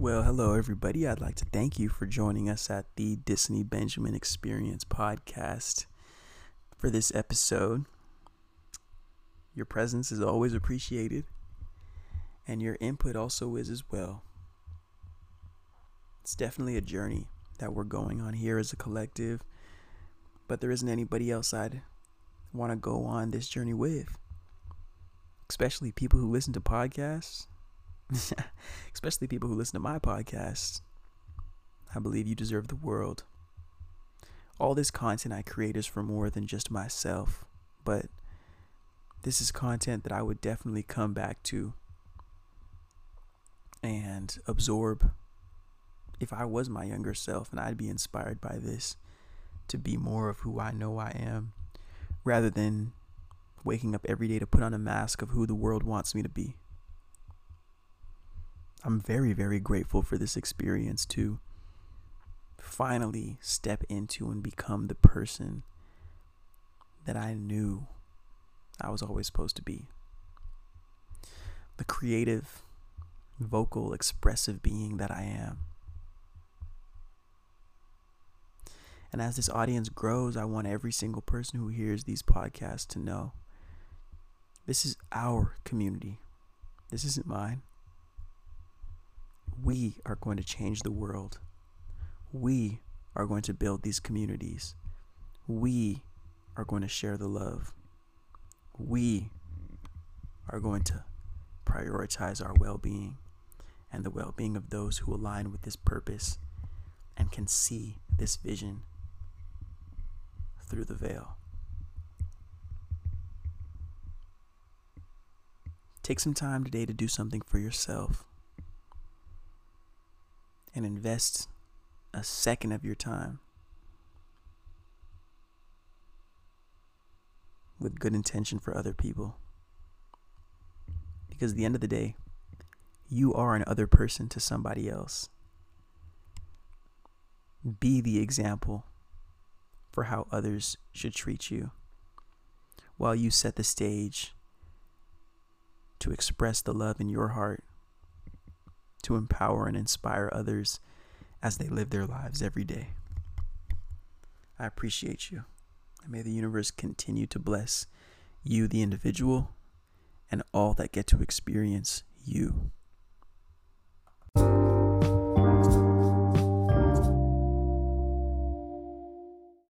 Well, hello, everybody. I'd like to thank you for joining us at the Disani Benjamin Experience podcast for this episode. Your presence is always appreciated, and your input also is as well. It's definitely a journey that we're going on here as a collective, but there isn't anybody else I'd want to go on this journey with, especially people who listen to podcasts especially people who listen to my podcast. I believe you deserve the world. All this content I create is for more than just myself, but this is content that I would definitely come back to and absorb if I was my younger self and I'd be inspired by this to be more of who I know I am rather than waking up every day to put on a mask of who the world wants me to be. I'm very, very grateful for this experience to finally step into and become the person that I knew I was always supposed to be. The creative, vocal, expressive being that I am. And as this audience grows, I want every single person who hears these podcasts to know this is our community. This isn't mine. We are going to change the world. We are going to build these communities. We are going to share the love. We are going to prioritize our well being and the well being of those who align with this purpose and can see this vision through the veil. Take some time today to do something for yourself and invest a second of your time with good intention for other people. Because at the end of the day, you are an other person to somebody else. Be the example for how others should treat you while you set the stage to express the love in your heart to empower and inspire others as they live their lives every day. I appreciate you. And may the universe continue to bless you, the individual, and all that get to experience you.